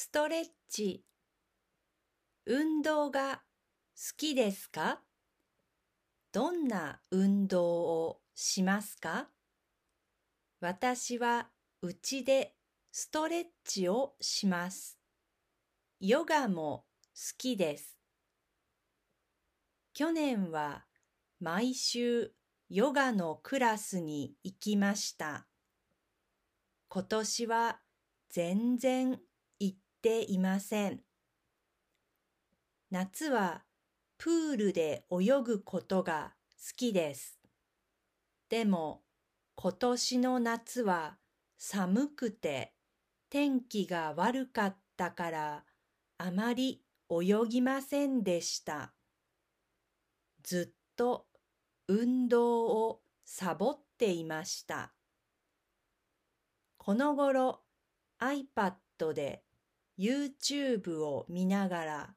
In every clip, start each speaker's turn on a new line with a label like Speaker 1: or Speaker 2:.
Speaker 1: ストレッチ。運動が好きですか？どんな運動をしますか？私はうちでストレッチをします。ヨガも好きです。去年は毎週ヨガのクラスに行きました。今年は全然っていません。夏はプールで泳ぐことが好きです。でも今年の夏は寒くて天気が悪かったからあまり泳ぎませんでした。ずっと運動をサボっていました。このごろ iPad で YouTube を見ながら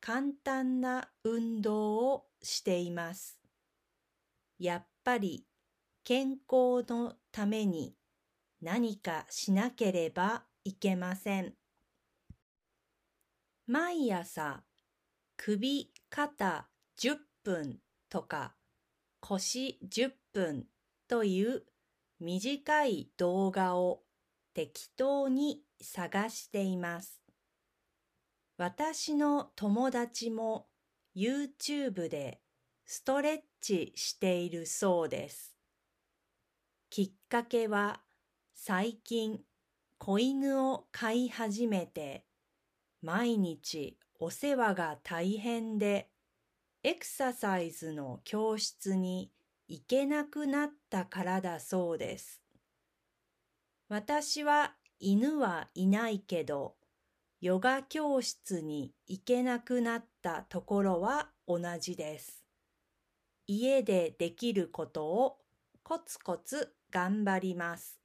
Speaker 1: 簡単な運動をしています。やっぱり健康のために何かしなければいけません。毎朝首肩10分とか腰10分という短い動画を適当に探しています。私の友達も YouTube でストレッチしているそうです。きっかけは最近子犬を飼い始めて毎日お世話が大変でエクササイズの教室に行けなくなったからだそうです。私は犬はいないけど、ヨガ教室に行けなくなったところは同じです。家でできることをコツコツ頑張ります。